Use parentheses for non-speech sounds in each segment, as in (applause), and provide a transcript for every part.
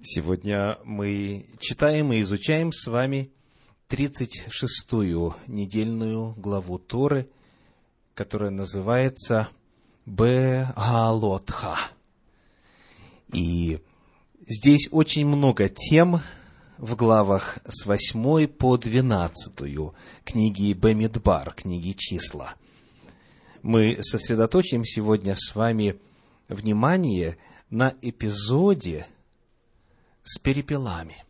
Сегодня мы читаем и изучаем с вами 36-ю недельную главу Торы, которая называется Бегалотха. И здесь очень много тем в главах с 8 по 12 книги Бемидбар, книги числа. Мы сосредоточим сегодня с вами внимание на эпизоде – с перепелами.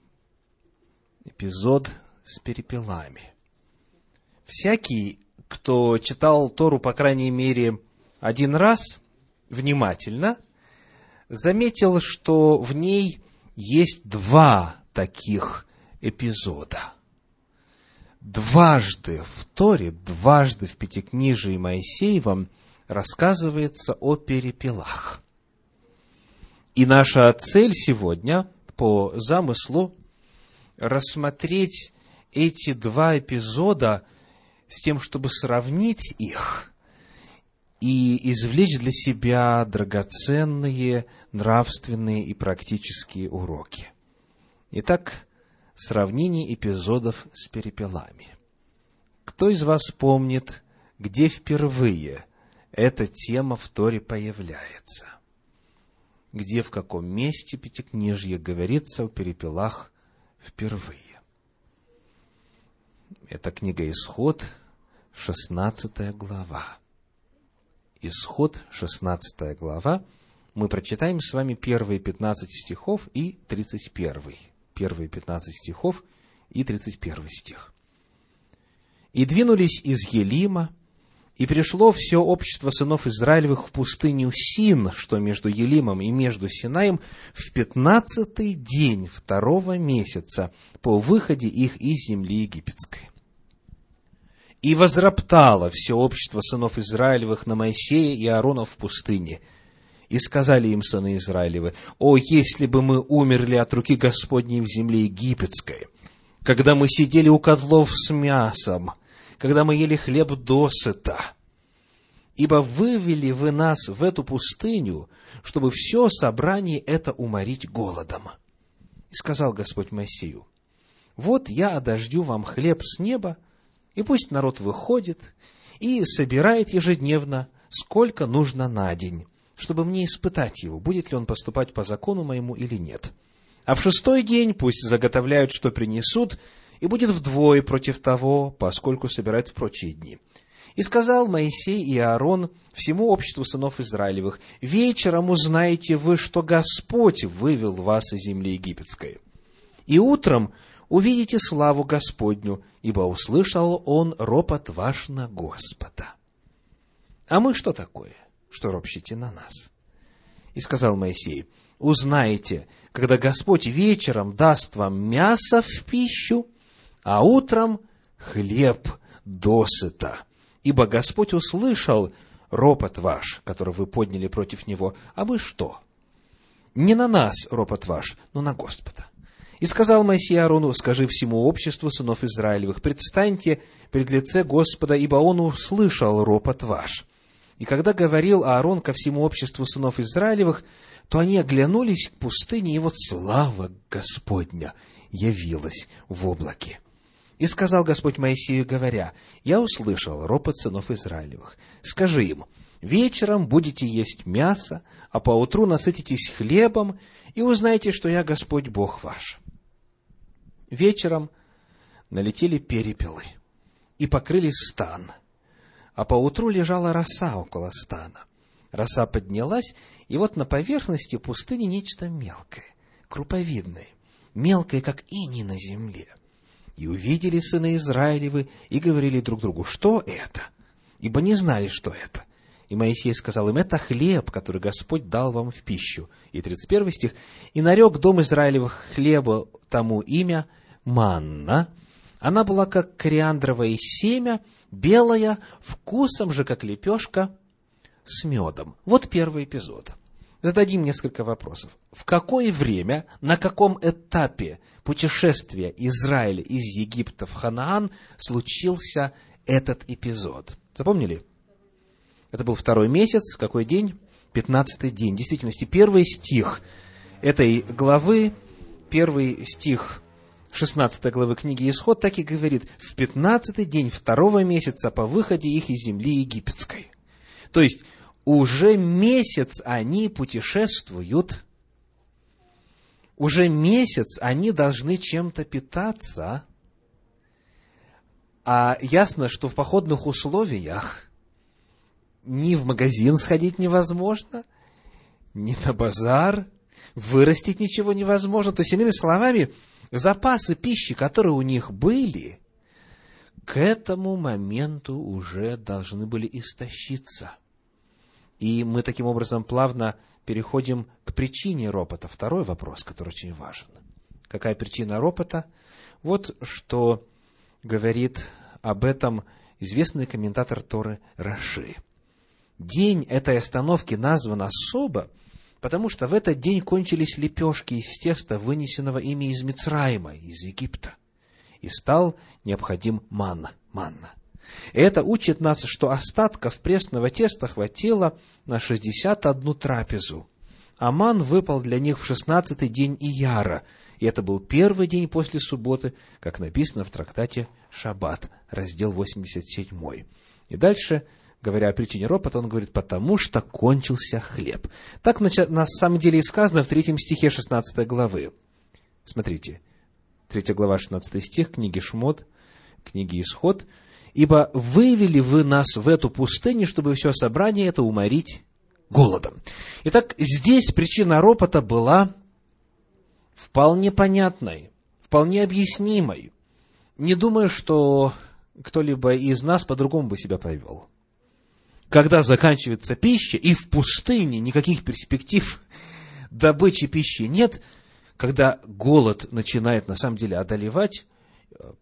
Эпизод с перепелами. Всякий, кто читал Тору, по крайней мере, один раз, внимательно, заметил, что в ней есть два таких эпизода. Дважды в Торе, дважды в Пятикнижии Моисеевом рассказывается о перепелах. И наша цель сегодня по замыслу рассмотреть эти два эпизода с тем, чтобы сравнить их и извлечь для себя драгоценные нравственные и практические уроки. Итак, сравнение эпизодов с перепелами. Кто из вас помнит, где впервые эта тема в Торе появляется? Где в каком месте Пятикнижье говорится о перепелах впервые. Это книга Исход, 16 глава. Исход, 16 глава. Мы прочитаем с вами первые 15 стихов и 31. Первые 15 стихов и 31 стих. «И двинулись из Елима, и пришло все общество сынов Израилевых в пустыню Син, что между Елимом и между Синаем, в пятнадцатый день второго месяца по выходе их из земли египетской. И возроптало все общество сынов Израилевых на Моисея и Аарона в пустыне. И сказали им сыны Израилевы, «О, если бы мы умерли от руки Господней в земле египетской, когда мы сидели у котлов с мясом, когда мы ели хлеб досыта. Ибо вывели вы нас в эту пустыню, чтобы все собрание это уморить голодом. И сказал Господь Моисею, вот я одождю вам хлеб с неба, и пусть народ выходит и собирает ежедневно, сколько нужно на день, чтобы мне испытать его, будет ли он поступать по закону моему или нет. А в шестой день пусть заготовляют, что принесут, и будет вдвое против того, поскольку собирает в прочие дни. И сказал Моисей и Аарон всему обществу сынов Израилевых, «Вечером узнаете вы, что Господь вывел вас из земли египетской. И утром увидите славу Господню, ибо услышал он ропот ваш на Господа». А мы что такое, что ропщите на нас? И сказал Моисей, узнаете, когда Господь вечером даст вам мясо в пищу, а утром хлеб досыта. Ибо Господь услышал ропот ваш, который вы подняли против Него, а вы что? Не на нас ропот ваш, но на Господа. И сказал Моисей Аарону, скажи всему обществу сынов Израилевых, предстаньте пред лице Господа, ибо Он услышал ропот ваш. И когда говорил Аарон ко всему обществу сынов Израилевых, то они оглянулись к пустыне, и вот слава Господня явилась в облаке. И сказал Господь Моисею, говоря, «Я услышал ропот сынов Израилевых. Скажи им, вечером будете есть мясо, а поутру насытитесь хлебом, и узнаете, что я Господь Бог ваш». Вечером налетели перепелы и покрыли стан, а поутру лежала роса около стана. Роса поднялась, и вот на поверхности пустыни нечто мелкое, круповидное, мелкое, как иней на земле. И увидели сыны Израилевы, и говорили друг другу, что это? Ибо не знали, что это. И Моисей сказал им, это хлеб, который Господь дал вам в пищу. И 31 стих, и нарек дом Израилевых хлеба тому имя манна. Она была как кориандровое семя, белая, вкусом же, как лепешка, с медом. Вот первый эпизод зададим несколько вопросов. В какое время, на каком этапе путешествия Израиля из Египта в Ханаан случился этот эпизод? Запомнили? Это был второй месяц, какой день? Пятнадцатый день. В действительности, первый стих этой главы первый стих 16 главы книги Исход так и говорит, в 15 день второго месяца по выходе их из земли египетской. То есть, уже месяц они путешествуют, уже месяц они должны чем-то питаться, а ясно, что в походных условиях ни в магазин сходить невозможно, ни на базар, вырастить ничего невозможно. То есть, иными словами, запасы пищи, которые у них были, к этому моменту уже должны были истощиться. И мы таким образом плавно переходим к причине ропота. Второй вопрос, который очень важен. Какая причина ропота? Вот что говорит об этом известный комментатор Торы Раши. День этой остановки назван особо, потому что в этот день кончились лепешки из теста, вынесенного ими из Мицраима, из Египта, и стал необходим манна, манна. И это учит нас, что остатков пресного теста хватило на шестьдесят одну трапезу, а ман выпал для них в шестнадцатый день Ияра, и это был первый день после субботы, как написано в трактате Шаббат, раздел 87. И дальше говоря о причине ропота, он говорит, потому что кончился хлеб. Так на самом деле и сказано в третьем стихе 16 главы. Смотрите, 3 глава 16 стих, книги Шмот, книги Исход. «Ибо вывели вы нас в эту пустыню, чтобы все собрание это уморить голодом». Итак, здесь причина ропота была вполне понятной, вполне объяснимой. Не думаю, что кто-либо из нас по-другому бы себя повел когда заканчивается пища, и в пустыне никаких перспектив добычи пищи нет, когда голод начинает на самом деле одолевать,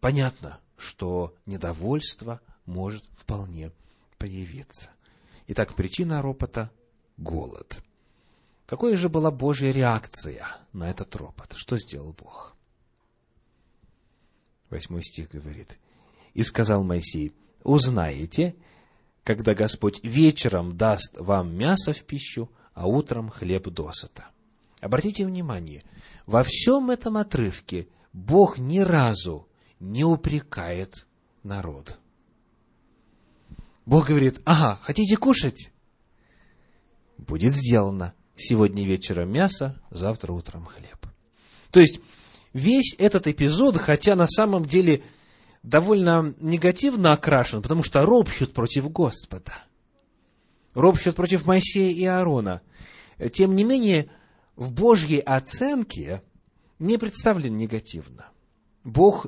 понятно, что недовольство может вполне появиться. Итак, причина ропота – голод. Какой же была Божья реакция на этот ропот? Что сделал Бог? Восьмой стих говорит. «И сказал Моисей, узнаете, когда Господь вечером даст вам мясо в пищу, а утром хлеб досыта. Обратите внимание, во всем этом отрывке Бог ни разу не упрекает народ. Бог говорит, ага, хотите кушать? Будет сделано. Сегодня вечером мясо, завтра утром хлеб. То есть, весь этот эпизод, хотя на самом деле довольно негативно окрашен, потому что ропщут против Господа. Ропщут против Моисея и Аарона. Тем не менее, в Божьей оценке не представлен негативно. Бог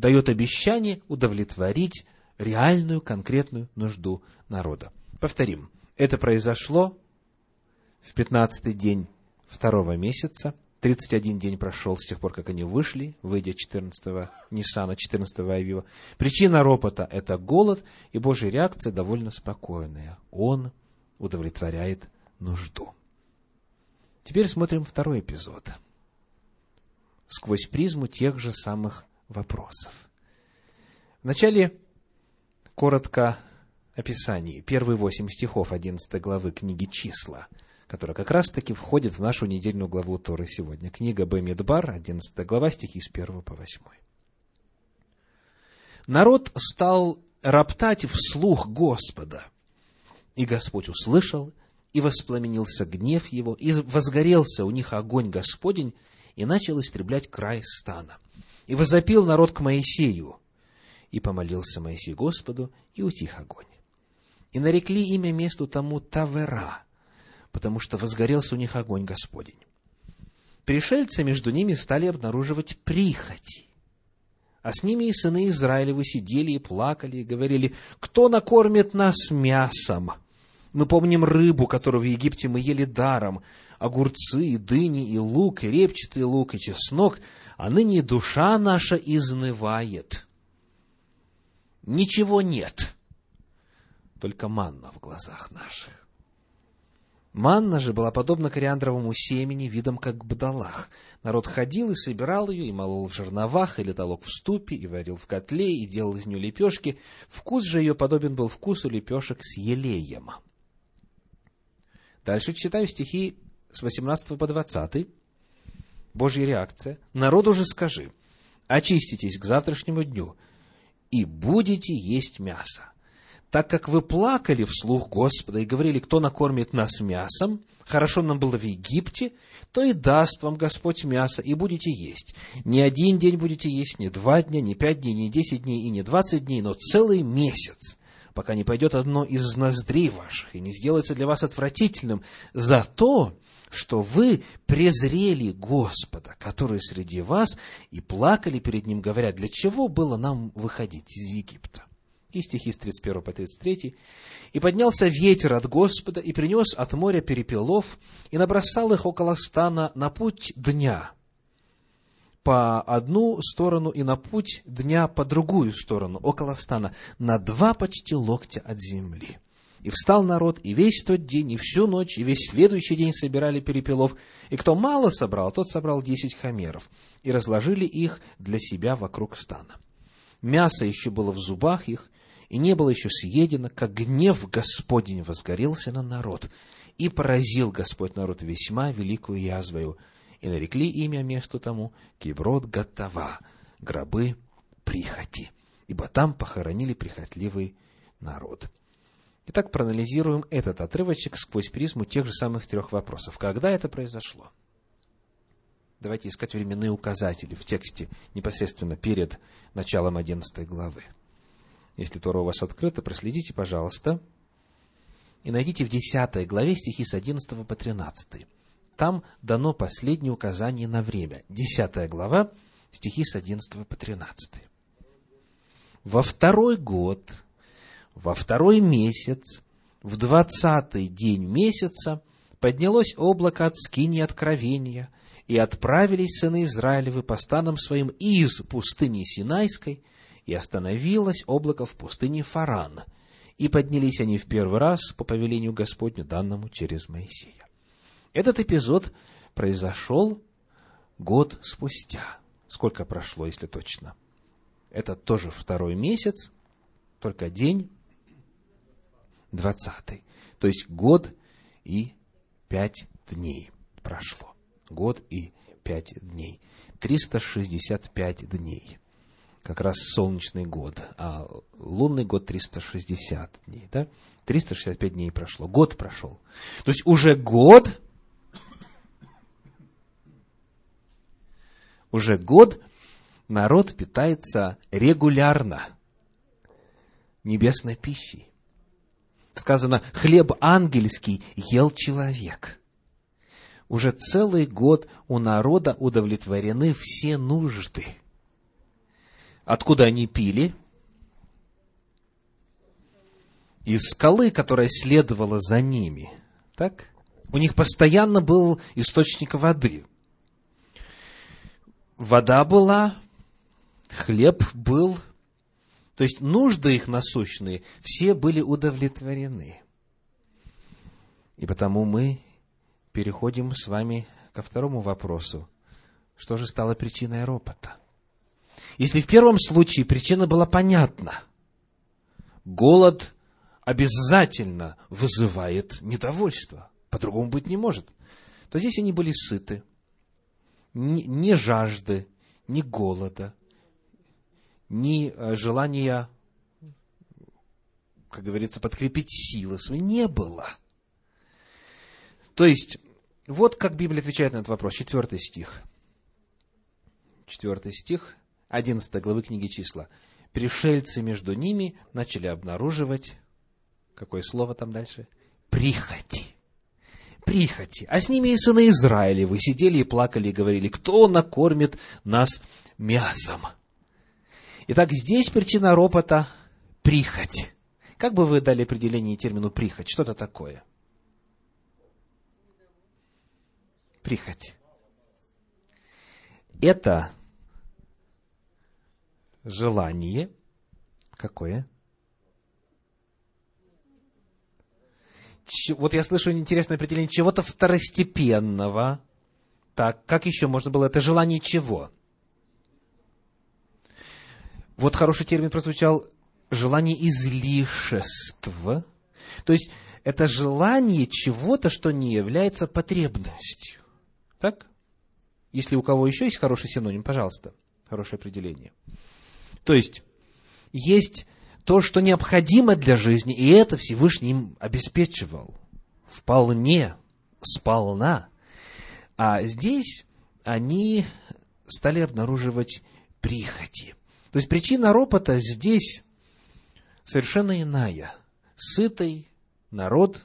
дает обещание удовлетворить реальную, конкретную нужду народа. Повторим, это произошло в пятнадцатый день второго месяца – 31 день прошел с тех пор, как они вышли, выйдя 14-го Ниссана, 14-го Авива. Причина ропота – это голод, и Божья реакция довольно спокойная. Он удовлетворяет нужду. Теперь смотрим второй эпизод. Сквозь призму тех же самых вопросов. Вначале коротко описание. Первые восемь стихов 11 главы книги «Числа» – которая как раз-таки входит в нашу недельную главу Торы сегодня. Книга Бемидбар, 11 глава, стихи с 1 по 8. Народ стал роптать вслух Господа, и Господь услышал, и воспламенился гнев его, и возгорелся у них огонь Господень, и начал истреблять край стана. И возопил народ к Моисею, и помолился Моисей Господу, и утих огонь. И нарекли имя месту тому Тавера, потому что возгорелся у них огонь Господень. Пришельцы между ними стали обнаруживать прихоти. А с ними и сыны Израилевы сидели и плакали, и говорили, кто накормит нас мясом? Мы помним рыбу, которую в Египте мы ели даром, огурцы, и дыни, и лук, и репчатый лук, и чеснок, а ныне душа наша изнывает. Ничего нет, только манна в глазах наших. Манна же была подобна кориандровому семени, видом как бдалах. Народ ходил и собирал ее, и молол в жерновах, или толок в ступе, и варил в котле, и делал из нее лепешки. Вкус же ее подобен был вкусу лепешек с елеем. Дальше читаю стихи с 18 по 20. Божья реакция. Народу же скажи, очиститесь к завтрашнему дню, и будете есть мясо. Так как вы плакали вслух Господа и говорили, кто накормит нас мясом, хорошо нам было в Египте, то и даст вам Господь мясо, и будете есть. Не один день будете есть, не два дня, не пять дней, не десять дней и не двадцать дней, но целый месяц, пока не пойдет одно из ноздрей ваших и не сделается для вас отвратительным за то, что вы презрели Господа, который среди вас, и плакали перед Ним, говоря, для чего было нам выходить из Египта. И стихи с 31 по 33. «И поднялся ветер от Господа, и принес от моря перепелов, и набросал их около стана на путь дня, по одну сторону и на путь дня по другую сторону, около стана, на два почти локтя от земли. И встал народ, и весь тот день, и всю ночь, и весь следующий день собирали перепелов. И кто мало собрал, тот собрал десять хамеров, и разложили их для себя вокруг стана. Мясо еще было в зубах их, и не было еще съедено, как гнев Господень возгорелся на народ, и поразил Господь народ весьма великую язвою, и нарекли имя месту тому Киброд Готова, гробы прихоти, ибо там похоронили прихотливый народ. Итак, проанализируем этот отрывочек сквозь призму тех же самых трех вопросов. Когда это произошло? Давайте искать временные указатели в тексте непосредственно перед началом 11 главы. Если Тора у вас открыта, проследите, пожалуйста, и найдите в 10 главе стихи с 11 по 13. Там дано последнее указание на время. 10 глава, стихи с 11 по 13. Во второй год во второй месяц, в двадцатый день месяца, поднялось облако от скини откровения, и отправились сыны Израилевы по станам своим из пустыни Синайской, и остановилось облако в пустыне Фаран, и поднялись они в первый раз по повелению Господню, данному через Моисея. Этот эпизод произошел год спустя. Сколько прошло, если точно? Это тоже второй месяц, только день двадцатый. То есть год и пять дней прошло. Год и пять дней. 365 дней. Как раз солнечный год, а лунный год 360 дней. Да? 365 дней прошло, год прошел. То есть уже год, уже год народ питается регулярно небесной пищей сказано, хлеб ангельский ел человек. Уже целый год у народа удовлетворены все нужды. Откуда они пили? Из скалы, которая следовала за ними. Так? У них постоянно был источник воды. Вода была, хлеб был – то есть нужды их насущные все были удовлетворены. И потому мы переходим с вами ко второму вопросу. Что же стало причиной ропота? Если в первом случае причина была понятна, голод обязательно вызывает недовольство, по-другому быть не может, то здесь они были сыты, ни, ни жажды, ни голода, ни э, желания, как говорится, подкрепить силы свои не было. То есть, вот как Библия отвечает на этот вопрос. Четвертый стих. Четвертый стих, одиннадцатой главы книги числа. Пришельцы между ними начали обнаруживать, какое слово там дальше? Прихоти. Прихоти. А с ними и сыны Израилевы сидели и плакали и говорили, кто накормит нас мясом? Итак, здесь причина ропота – прихоть. Как бы вы дали определение термину прихоть? Что это такое? Прихоть. Это желание какое? Вот я слышу интересное определение чего-то второстепенного. Так, как еще можно было? Это желание чего? Вот хороший термин прозвучал желание излишества. То есть, это желание чего-то, что не является потребностью. Так? Если у кого еще есть хороший синоним, пожалуйста, хорошее определение. То есть, есть то, что необходимо для жизни, и это Всевышний им обеспечивал. Вполне, сполна. А здесь они стали обнаруживать прихоти. То есть причина ропота здесь совершенно иная. Сытый народ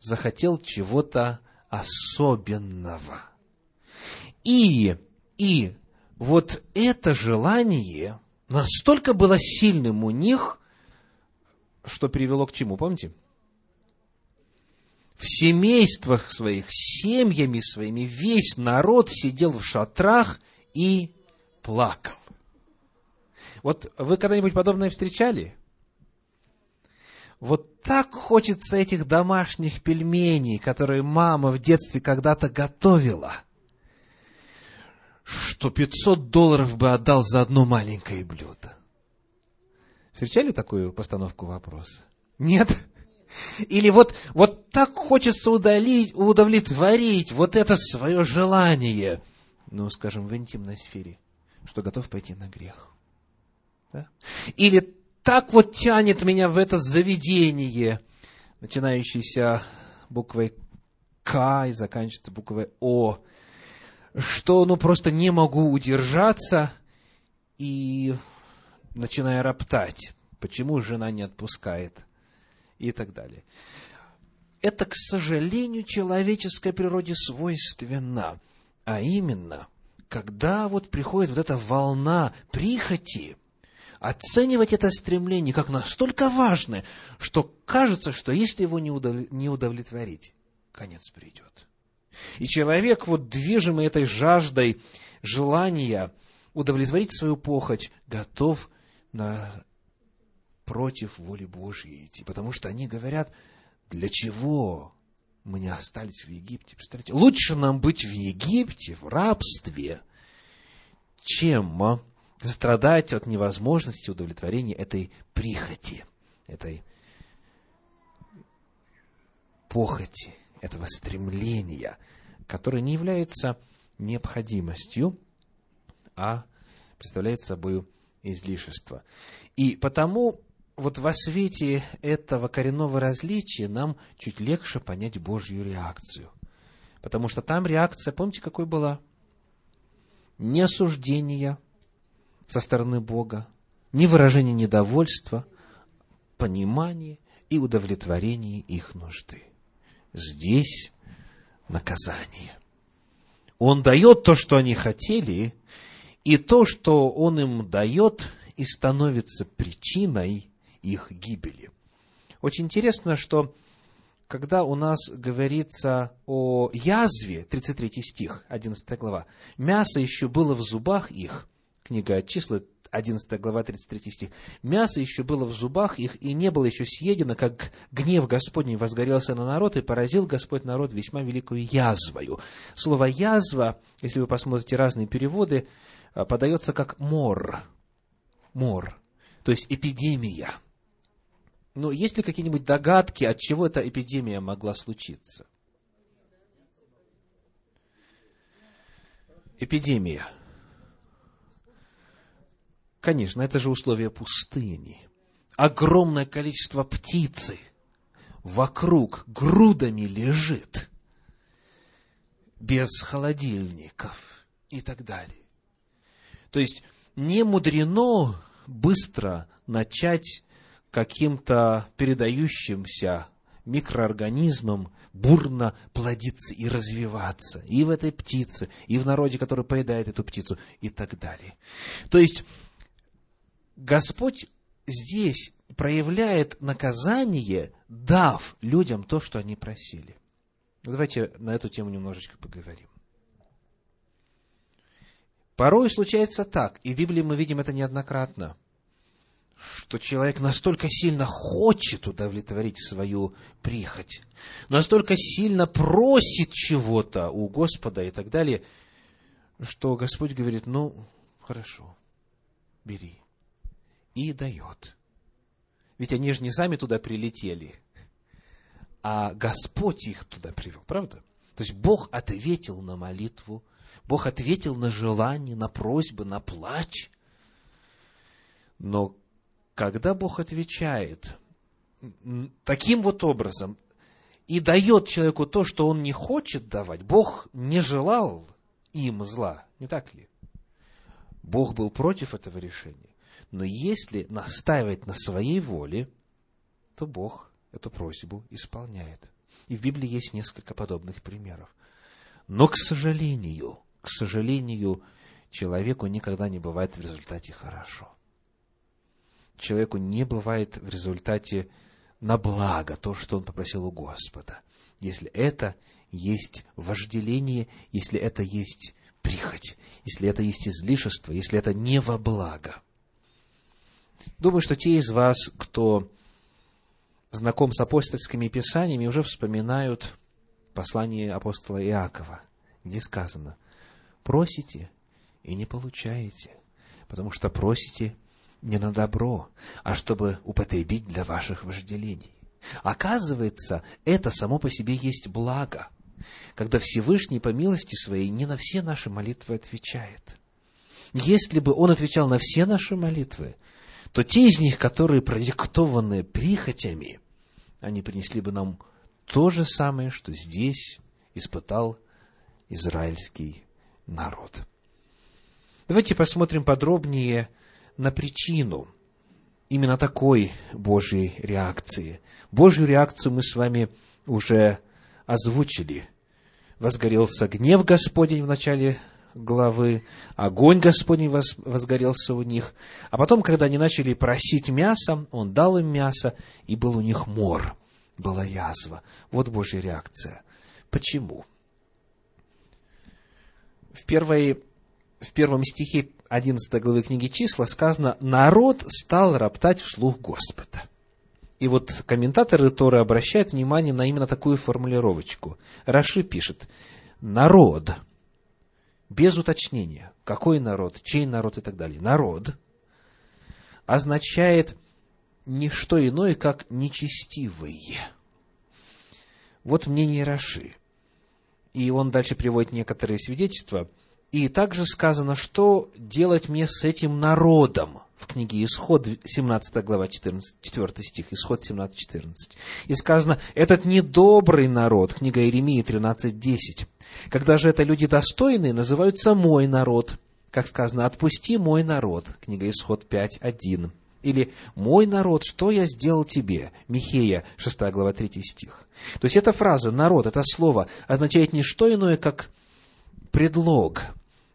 захотел чего-то особенного. И, и вот это желание настолько было сильным у них, что привело к чему, помните? В семействах своих, семьями своими, весь народ сидел в шатрах и плакал. Вот вы когда-нибудь подобное встречали? Вот так хочется этих домашних пельменей, которые мама в детстве когда-то готовила, что 500 долларов бы отдал за одно маленькое блюдо. Встречали такую постановку вопроса? Нет? Или вот, вот так хочется удалить, удовлетворить вот это свое желание, ну, скажем, в интимной сфере, что готов пойти на грех. Да? Или так вот тянет меня в это заведение, начинающееся буквой К и заканчивается буквой О, что ну просто не могу удержаться и начинаю роптать, почему жена не отпускает и так далее. Это, к сожалению, человеческой природе свойственно, а именно, когда вот приходит вот эта волна прихоти – оценивать это стремление как настолько важное, что кажется, что если его не, удовлетворить, конец придет. И человек, вот движимый этой жаждой желания удовлетворить свою похоть, готов на против воли Божьей идти, потому что они говорят, для чего мы не остались в Египте? Представляете, лучше нам быть в Египте, в рабстве, чем страдать от невозможности удовлетворения этой прихоти, этой похоти, этого стремления, которое не является необходимостью, а представляет собой излишество. И потому вот во свете этого коренного различия нам чуть легче понять Божью реакцию. Потому что там реакция, помните, какой была? Не осуждение, со стороны Бога, ни выражение недовольства, понимание и удовлетворение их нужды. Здесь наказание. Он дает то, что они хотели, и то, что он им дает, и становится причиной их гибели. Очень интересно, что когда у нас говорится о язве, 33 стих, 11 глава, мясо еще было в зубах их, книга числа, 11 глава, 33 стих. «Мясо еще было в зубах их, и не было еще съедено, как гнев Господний возгорелся на народ, и поразил Господь народ весьма великую язвою». Слово «язва», если вы посмотрите разные переводы, а, подается как «мор». «Мор», то есть эпидемия. Но есть ли какие-нибудь догадки, от чего эта эпидемия могла случиться? Эпидемия – Конечно, это же условия пустыни. Огромное количество птицы вокруг грудами лежит, без холодильников и так далее. То есть, не мудрено быстро начать каким-то передающимся микроорганизмом бурно плодиться и развиваться. И в этой птице, и в народе, который поедает эту птицу, и так далее. То есть, Господь здесь проявляет наказание, дав людям то, что они просили. Давайте на эту тему немножечко поговорим. Порой случается так, и в Библии мы видим это неоднократно, что человек настолько сильно хочет удовлетворить свою прихоть, настолько сильно просит чего-то у Господа и так далее, что Господь говорит, ну, хорошо, бери и дает. Ведь они же не сами туда прилетели, а Господь их туда привел, правда? То есть Бог ответил на молитву Бог ответил на желание, на просьбы, на плач. Но когда Бог отвечает таким вот образом и дает человеку то, что он не хочет давать, Бог не желал им зла, не так ли? Бог был против этого решения. Но если настаивать на своей воле, то Бог эту просьбу исполняет. И в Библии есть несколько подобных примеров. Но, к сожалению, к сожалению, человеку никогда не бывает в результате хорошо. Человеку не бывает в результате на благо то, что он попросил у Господа. Если это есть вожделение, если это есть прихоть, если это есть излишество, если это не во благо. Думаю, что те из вас, кто знаком с апостольскими писаниями, уже вспоминают послание апостола Иакова, где сказано, просите и не получаете, потому что просите не на добро, а чтобы употребить для ваших вожделений. Оказывается, это само по себе есть благо, когда Всевышний по милости своей не на все наши молитвы отвечает. Если бы Он отвечал на все наши молитвы, то те из них, которые продиктованы прихотями, они принесли бы нам то же самое, что здесь испытал израильский народ. Давайте посмотрим подробнее на причину именно такой Божьей реакции. Божью реакцию мы с вами уже озвучили. Возгорелся гнев Господень в начале главы, огонь Господень возгорелся у них. А потом, когда они начали просить мясо, Он дал им мясо, и был у них мор, была язва. Вот Божья реакция. Почему? В, первой, в первом стихе 11 главы книги числа сказано, народ стал роптать вслух Господа. И вот комментаторы Торы обращают внимание на именно такую формулировочку. Раши пишет, народ, без уточнения, какой народ, чей народ и так далее, народ означает не что иное, как нечестивые. Вот мнение Раши. И он дальше приводит некоторые свидетельства – и также сказано, что делать мне с этим народом в книге Исход, 17 глава, 14, 4 стих, Исход 17, 14. И сказано, этот недобрый народ, книга Иеремии 13, 10. Когда же это люди достойные, называются мой народ. Как сказано, отпусти мой народ, книга Исход 5, 1. Или «Мой народ, что я сделал тебе?» Михея, 6 глава, 3 стих. То есть эта фраза «народ», это слово означает не что иное, как предлог,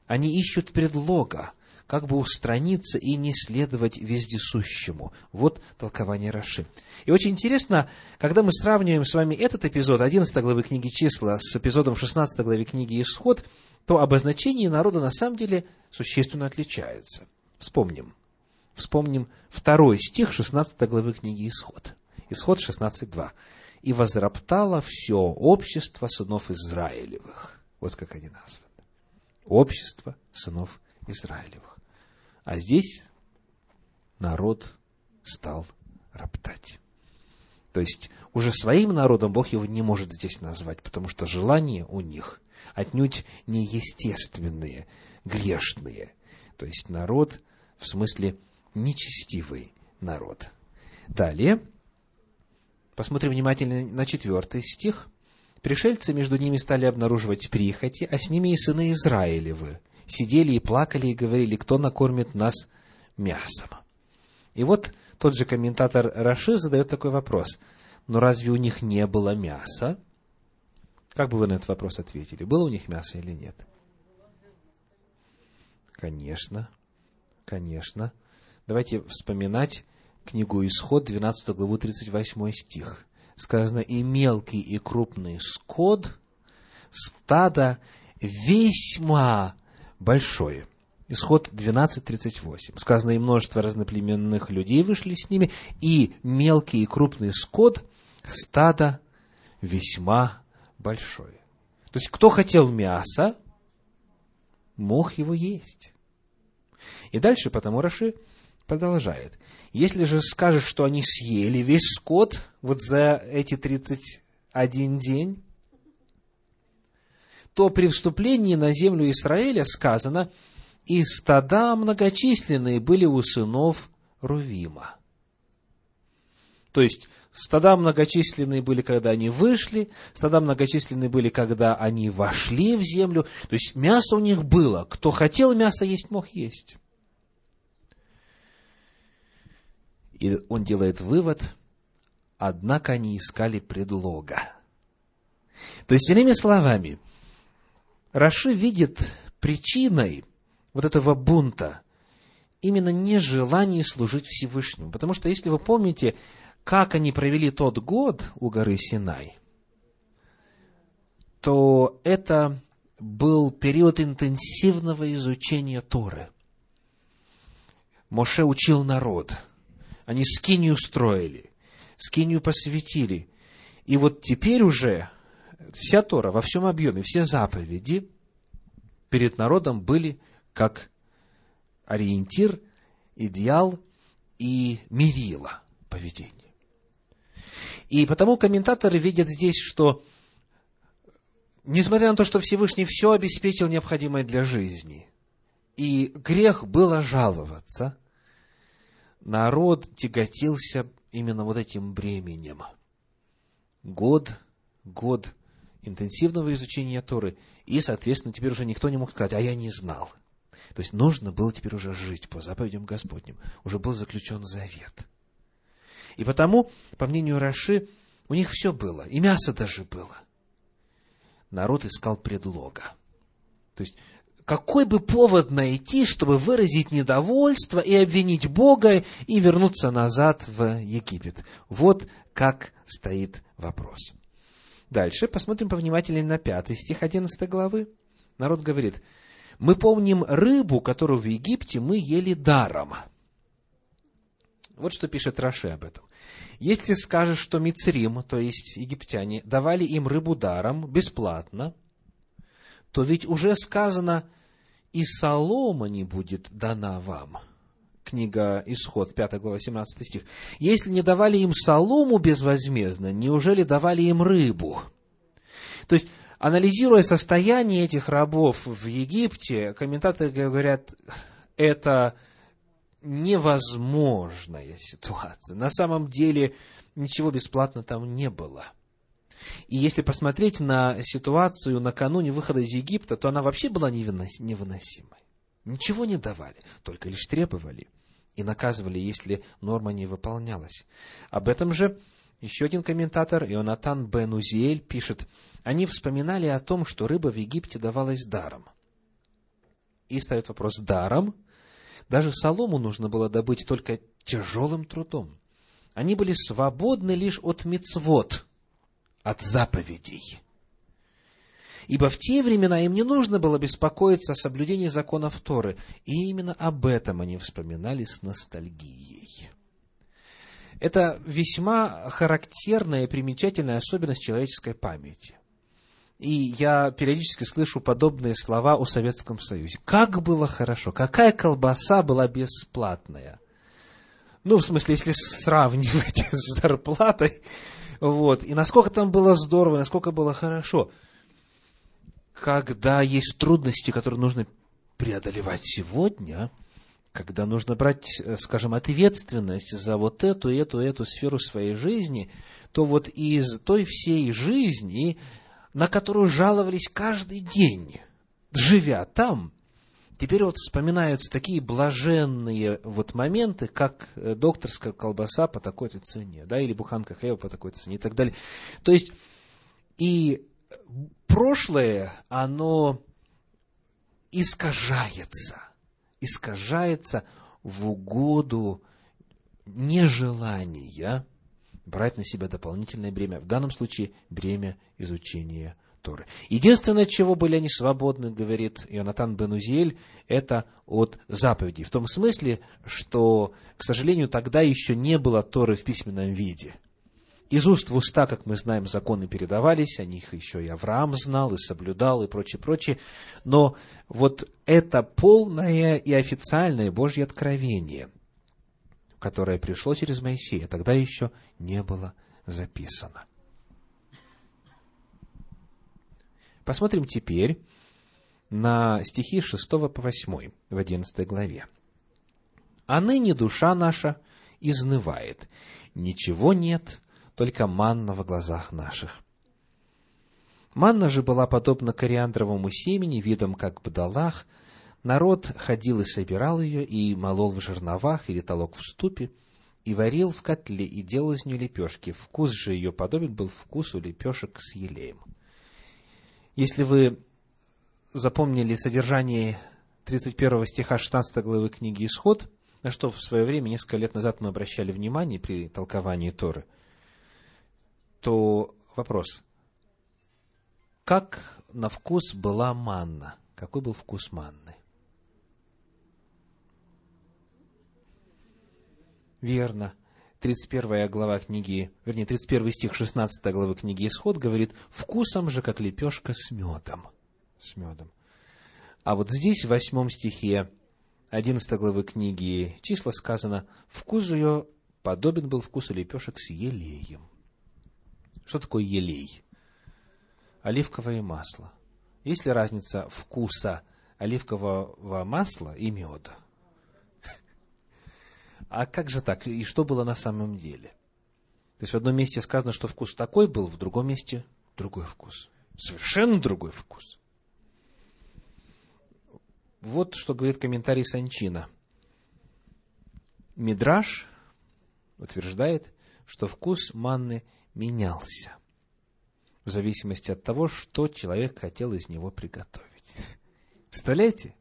они ищут предлога, как бы устраниться и не следовать вездесущему. Вот толкование Раши. И очень интересно, когда мы сравниваем с вами этот эпизод 11 главы книги числа с эпизодом 16 главы книги Исход, то обозначение народа на самом деле существенно отличается. Вспомним. Вспомним второй стих 16 главы книги Исход. Исход 16.2. «И возроптало все общество сынов Израилевых». Вот как они названы общество сынов Израилевых. А здесь народ стал роптать. То есть уже своим народом Бог его не может здесь назвать, потому что желания у них отнюдь неестественные, грешные. То есть народ в смысле нечестивый народ. Далее, посмотрим внимательно на четвертый стих – Пришельцы между ними стали обнаруживать прихоти, а с ними и сыны Израилевы. Сидели и плакали и говорили, кто накормит нас мясом. И вот тот же комментатор Раши задает такой вопрос. Но разве у них не было мяса? Как бы вы на этот вопрос ответили? Было у них мясо или нет? Конечно, конечно. Давайте вспоминать книгу Исход, 12 главу, 38 стих сказано, и мелкий, и крупный скот, стадо весьма большое. Исход 12.38. Сказано, и множество разноплеменных людей вышли с ними, и мелкий и крупный скот, стадо весьма большое. То есть, кто хотел мяса, мог его есть. И дальше, потому Раши продолжает. Если же скажешь, что они съели весь скот вот за эти 31 день, то при вступлении на землю Израиля сказано, и стада многочисленные были у сынов Рувима. То есть, стада многочисленные были, когда они вышли, стада многочисленные были, когда они вошли в землю. То есть, мясо у них было. Кто хотел мясо есть, мог есть. И он делает вывод, однако они искали предлога. То есть, иными словами, Раши видит причиной вот этого бунта именно нежелание служить Всевышнему. Потому что, если вы помните, как они провели тот год у горы Синай, то это был период интенсивного изучения Торы. Моше учил народ. Они скинию строили, скинию посвятили. И вот теперь уже вся Тора во всем объеме, все заповеди перед народом были как ориентир, идеал и мерило поведения. И потому комментаторы видят здесь, что несмотря на то, что Всевышний все обеспечил необходимое для жизни, и грех было жаловаться, народ тяготился именно вот этим бременем. Год, год интенсивного изучения Торы, и, соответственно, теперь уже никто не мог сказать, а я не знал. То есть нужно было теперь уже жить по заповедям Господним. Уже был заключен завет. И потому, по мнению Раши, у них все было, и мясо даже было. Народ искал предлога. То есть, какой бы повод найти, чтобы выразить недовольство и обвинить Бога и вернуться назад в Египет? Вот как стоит вопрос. Дальше посмотрим повнимательнее на пятый стих 11 главы. Народ говорит, мы помним рыбу, которую в Египте мы ели даром. Вот что пишет Раши об этом. Если скажешь, что Мицрим, то есть египтяне, давали им рыбу даром, бесплатно, то ведь уже сказано, и солома не будет дана вам. Книга Исход, 5 глава, 17 стих. Если не давали им солому безвозмездно, неужели давали им рыбу? То есть, Анализируя состояние этих рабов в Египте, комментаторы говорят, это невозможная ситуация. На самом деле ничего бесплатно там не было. И если посмотреть на ситуацию накануне выхода из Египта, то она вообще была невыносимой. Ничего не давали, только лишь требовали и наказывали, если норма не выполнялась. Об этом же еще один комментатор, Ионатан бен Узиэль, пишет, они вспоминали о том, что рыба в Египте давалась даром. И ставят вопрос, даром? Даже солому нужно было добыть только тяжелым трудом. Они были свободны лишь от мицвод, от заповедей. Ибо в те времена им не нужно было беспокоиться о соблюдении законов Торы. И именно об этом они вспоминали с ностальгией. Это весьма характерная и примечательная особенность человеческой памяти. И я периодически слышу подобные слова о Советском Союзе. Как было хорошо, какая колбаса была бесплатная. Ну, в смысле, если сравнивать (laughs) с зарплатой, вот, и насколько там было здорово, насколько было хорошо. Когда есть трудности, которые нужно преодолевать сегодня, когда нужно брать, э, скажем, ответственность за вот эту, эту, эту сферу своей жизни, то вот из той всей жизни на которую жаловались каждый день, живя там, теперь вот вспоминаются такие блаженные вот моменты, как э, докторская колбаса по такой-то цене, да, или буханка хлеба по такой-то цене и так далее. То есть, и прошлое, оно искажается, искажается в угоду нежелания брать на себя дополнительное бремя, в данном случае бремя изучения Торы. Единственное, чего были они свободны, говорит Ионатан Бенузель, это от заповедей. В том смысле, что, к сожалению, тогда еще не было Торы в письменном виде. Из уст в уста, как мы знаем, законы передавались, о них еще и Авраам знал, и соблюдал, и прочее, прочее. Но вот это полное и официальное Божье откровение – которое пришло через Моисея, тогда еще не было записано. Посмотрим теперь на стихи 6 по 8 в 11 главе. «А ныне душа наша изнывает, ничего нет, только манна в глазах наших. Манна же была подобна кориандровому семени, видом как бдалах. Народ ходил и собирал ее, и молол в жерновах или толок в ступе, и варил в котле, и делал из нее лепешки. Вкус же ее подобен был вкусу лепешек с елеем. Если вы запомнили содержание 31 стиха 16 главы книги «Исход», на что в свое время, несколько лет назад мы обращали внимание при толковании Торы, то вопрос, как на вкус была манна? Какой был вкус манны? Верно. 31 глава книги, вернее, 31 стих 16 главы книги Исход говорит, «Вкусом же, как лепешка с медом». С медом. А вот здесь, в восьмом стихе 11 главы книги числа сказано, «Вкус же ее подобен был вкусу лепешек с елеем». Что такое елей? Оливковое масло. Есть ли разница вкуса оливкового масла и меда? А как же так? И что было на самом деле? То есть в одном месте сказано, что вкус такой был, в другом месте другой вкус. Совершенно другой вкус. Вот что говорит комментарий Санчина. Мидраш утверждает, что вкус манны менялся в зависимости от того, что человек хотел из него приготовить. (laughs) Представляете?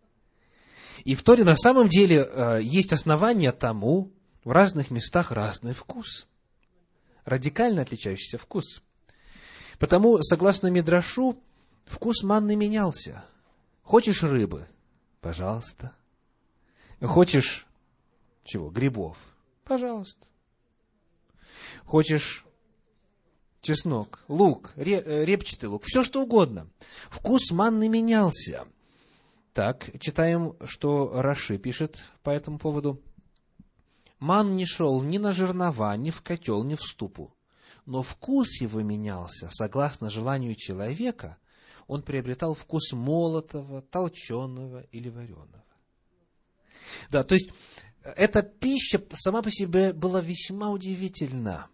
И в Торе на самом деле э, есть основания тому, в разных местах разный вкус. Радикально отличающийся вкус. Потому, согласно Мидрашу, вкус манны менялся. Хочешь рыбы? Пожалуйста. Хочешь чего? Грибов? Пожалуйста. Хочешь чеснок, лук, репчатый лук, все что угодно. Вкус манны менялся. Так, читаем, что Раши пишет по этому поводу. Ман не шел ни на жернова, ни в котел, ни в ступу. Но вкус его менялся согласно желанию человека. Он приобретал вкус молотого, толченого или вареного. Да, то есть, эта пища сама по себе была весьма удивительна.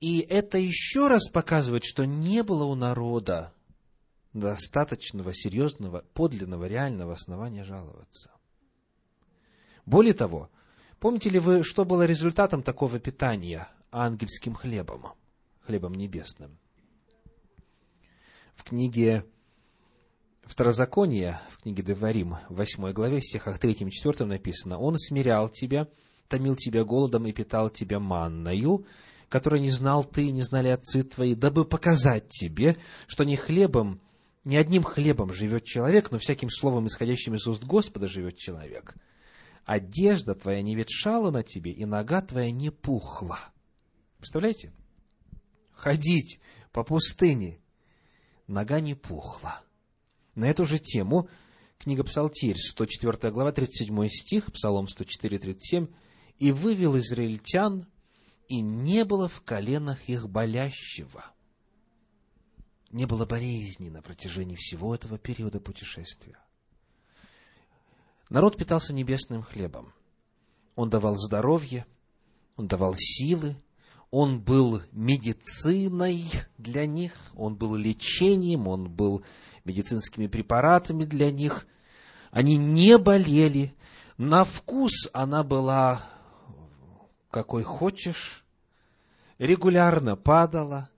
И это еще раз показывает, что не было у народа достаточного, серьезного, подлинного, реального основания жаловаться. Более того, помните ли вы, что было результатом такого питания ангельским хлебом, хлебом небесным? В книге Второзакония, в книге Деварим, в 8 главе, в стихах 3 и 4 написано, «Он смирял тебя, томил тебя голодом и питал тебя манною, которой не знал ты, не знали отцы твои, дабы показать тебе, что не хлебом не одним хлебом живет человек, но всяким словом, исходящим из уст Господа, живет человек. Одежда твоя не ветшала на тебе, и нога твоя не пухла. Представляете? Ходить по пустыне, нога не пухла. На эту же тему книга Псалтирь, 104 глава, 37 стих, Псалом 104, 37. «И вывел израильтян, и не было в коленах их болящего» не было болезни на протяжении всего этого периода путешествия. Народ питался небесным хлебом. Он давал здоровье, он давал силы, он был медициной для них, он был лечением, он был медицинскими препаратами для них. Они не болели. На вкус она была какой хочешь, регулярно падала,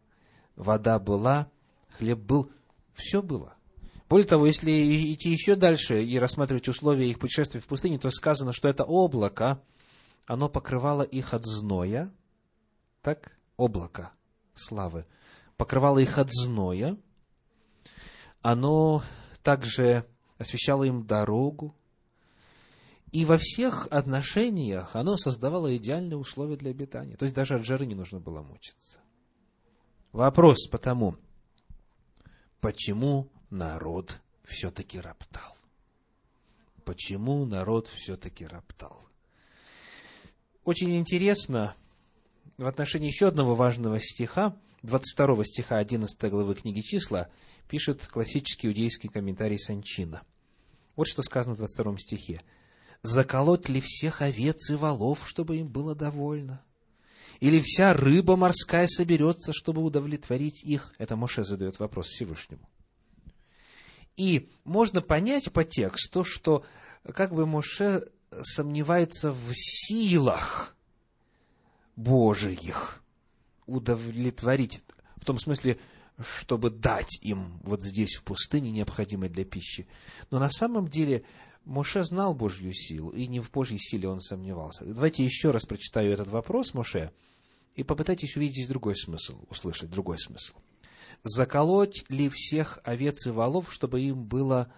вода была, хлеб был, все было. Более того, если идти еще дальше и рассматривать условия их путешествия в пустыне, то сказано, что это облако, оно покрывало их от зноя, так, облако славы, покрывало их от зноя, оно также освещало им дорогу, и во всех отношениях оно создавало идеальные условия для обитания. То есть даже от жары не нужно было мучиться. Вопрос потому, почему народ все-таки роптал. Почему народ все-таки роптал? Очень интересно в отношении еще одного важного стиха, 22 стиха 11 главы книги «Числа», пишет классический иудейский комментарий Санчина. Вот что сказано в 22 стихе. «Заколоть ли всех овец и волов, чтобы им было довольно? Или вся рыба морская соберется, чтобы удовлетворить их?» Это Моше задает вопрос Всевышнему. И можно понять по тексту, что как бы Моше сомневается в силах Божиих удовлетворить, в том смысле, чтобы дать им вот здесь, в пустыне, необходимое для пищи. Но на самом деле Моше знал Божью силу, и не в Божьей силе он сомневался. Давайте еще раз прочитаю этот вопрос, Моше, и попытайтесь увидеть здесь другой смысл, услышать другой смысл. «Заколоть ли всех овец и волов, чтобы им было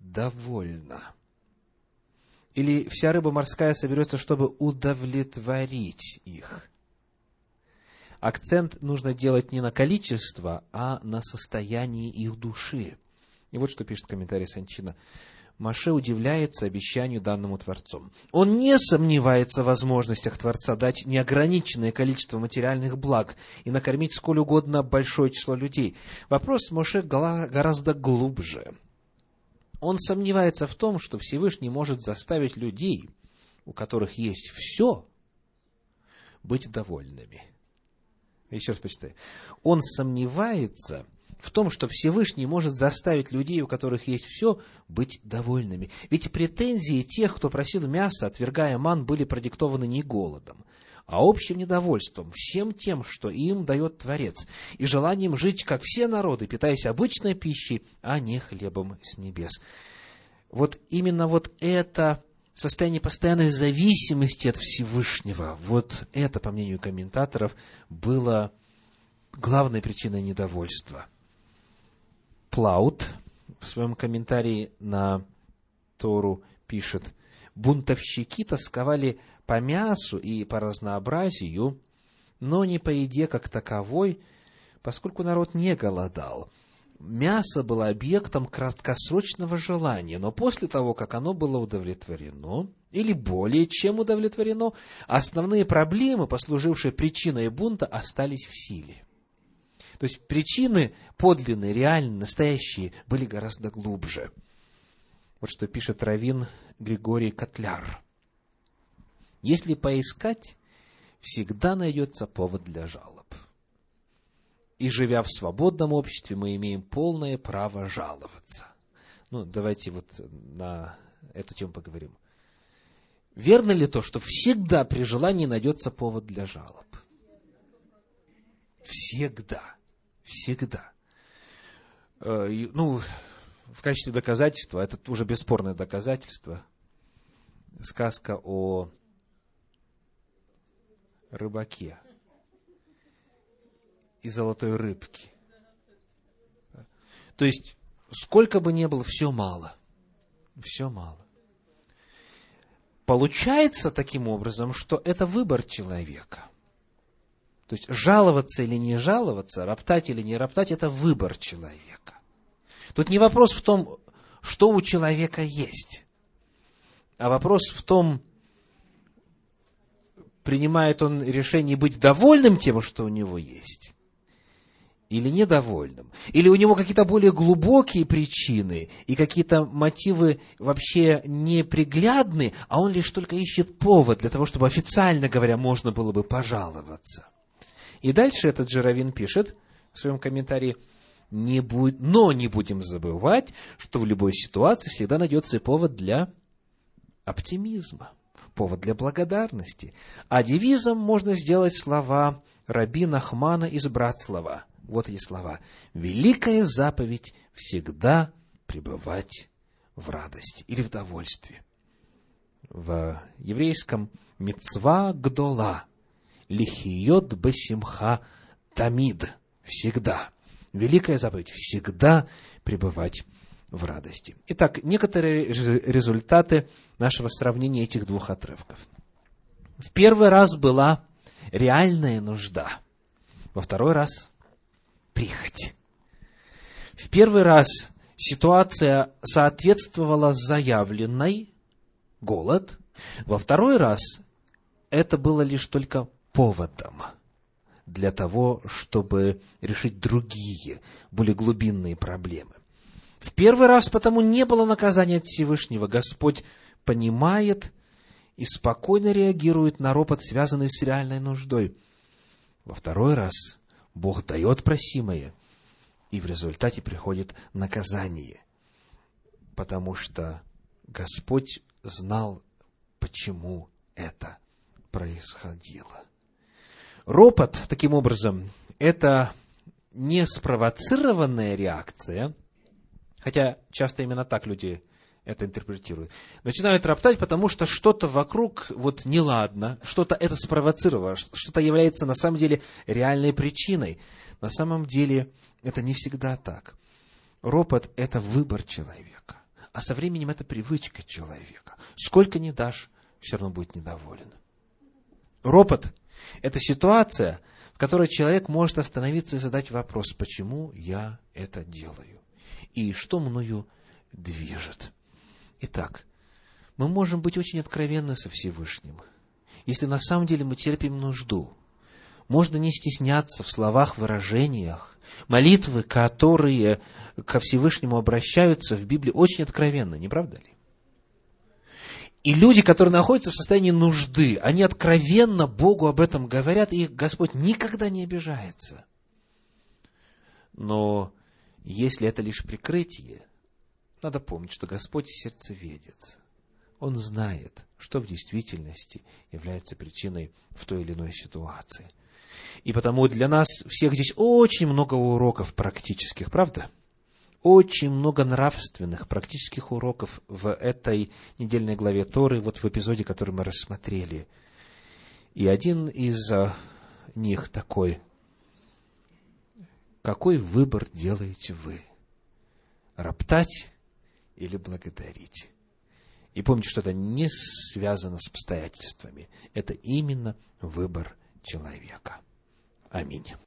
довольно?» Или вся рыба морская соберется, чтобы удовлетворить их? Акцент нужно делать не на количество, а на состояние их души. И вот что пишет комментарий Санчина. Маше удивляется обещанию данному Творцом. Он не сомневается в возможностях Творца дать неограниченное количество материальных благ и накормить сколь угодно большое число людей. Вопрос Моше гораздо глубже. Он сомневается в том, что Всевышний может заставить людей, у которых есть все, быть довольными – еще раз почитай. Он сомневается в том, что Всевышний может заставить людей, у которых есть все, быть довольными. Ведь претензии тех, кто просил мяса, отвергая ман, были продиктованы не голодом, а общим недовольством всем тем, что им дает Творец, и желанием жить, как все народы, питаясь обычной пищей, а не хлебом с небес. Вот именно вот это состояние постоянной зависимости от Всевышнего, вот это, по мнению комментаторов, было главной причиной недовольства. Плаут в своем комментарии на Тору пишет, бунтовщики тосковали по мясу и по разнообразию, но не по еде как таковой, поскольку народ не голодал – мясо было объектом краткосрочного желания, но после того, как оно было удовлетворено, или более чем удовлетворено, основные проблемы, послужившие причиной бунта, остались в силе. То есть причины подлинные, реальные, настоящие, были гораздо глубже. Вот что пишет Равин Григорий Котляр. Если поискать, всегда найдется повод для жалоб и живя в свободном обществе, мы имеем полное право жаловаться. Ну, давайте вот на эту тему поговорим. Верно ли то, что всегда при желании найдется повод для жалоб? Всегда. Всегда. Э, ну, в качестве доказательства, это уже бесспорное доказательство, сказка о рыбаке – и золотой рыбки. То есть, сколько бы ни было, все мало. Все мало. Получается таким образом, что это выбор человека. То есть, жаловаться или не жаловаться, роптать или не роптать, это выбор человека. Тут не вопрос в том, что у человека есть, а вопрос в том, принимает он решение быть довольным тем, что у него есть, или недовольным, или у него какие-то более глубокие причины и какие-то мотивы вообще неприглядны, а он лишь только ищет повод для того, чтобы официально говоря можно было бы пожаловаться. И дальше этот Жировин пишет в своем комментарии, не будь, но не будем забывать, что в любой ситуации всегда найдется повод для оптимизма, повод для благодарности. А девизом можно сделать слова Раби Нахмана из Братслава – вот эти слова. Великая заповедь всегда пребывать в радости или в довольстве. В еврейском мецва гдола лихиот бесимха тамид всегда. Великая заповедь всегда пребывать в радости. Итак, некоторые результаты нашего сравнения этих двух отрывков. В первый раз была реальная нужда. Во второй раз прихоть. В первый раз ситуация соответствовала заявленной голод. Во второй раз это было лишь только поводом для того, чтобы решить другие, более глубинные проблемы. В первый раз потому не было наказания от Всевышнего. Господь понимает и спокойно реагирует на ропот, связанный с реальной нуждой. Во второй раз Бог дает просимое, и в результате приходит наказание, потому что Господь знал, почему это происходило. Ропот, таким образом, это не спровоцированная реакция, хотя часто именно так люди это интерпретируют. Начинают роптать, потому что что-то вокруг вот неладно, что-то это спровоцировало, что-то является на самом деле реальной причиной. На самом деле это не всегда так. Ропот – это выбор человека, а со временем это привычка человека. Сколько не дашь, все равно будет недоволен. Ропот – это ситуация, в которой человек может остановиться и задать вопрос, почему я это делаю, и что мною движет. Итак, мы можем быть очень откровенны со Всевышним. Если на самом деле мы терпим нужду, можно не стесняться в словах, выражениях. Молитвы, которые ко Всевышнему обращаются в Библии, очень откровенны, не правда ли? И люди, которые находятся в состоянии нужды, они откровенно Богу об этом говорят, и Господь никогда не обижается. Но если это лишь прикрытие, надо помнить, что Господь сердцеведец. Он знает, что в действительности является причиной в той или иной ситуации. И потому для нас всех здесь очень много уроков практических, правда? Очень много нравственных, практических уроков в этой недельной главе Торы, вот в эпизоде, который мы рассмотрели. И один из а, них такой. Какой выбор делаете вы? Роптать или благодарить. И помните, что это не связано с обстоятельствами. Это именно выбор человека. Аминь.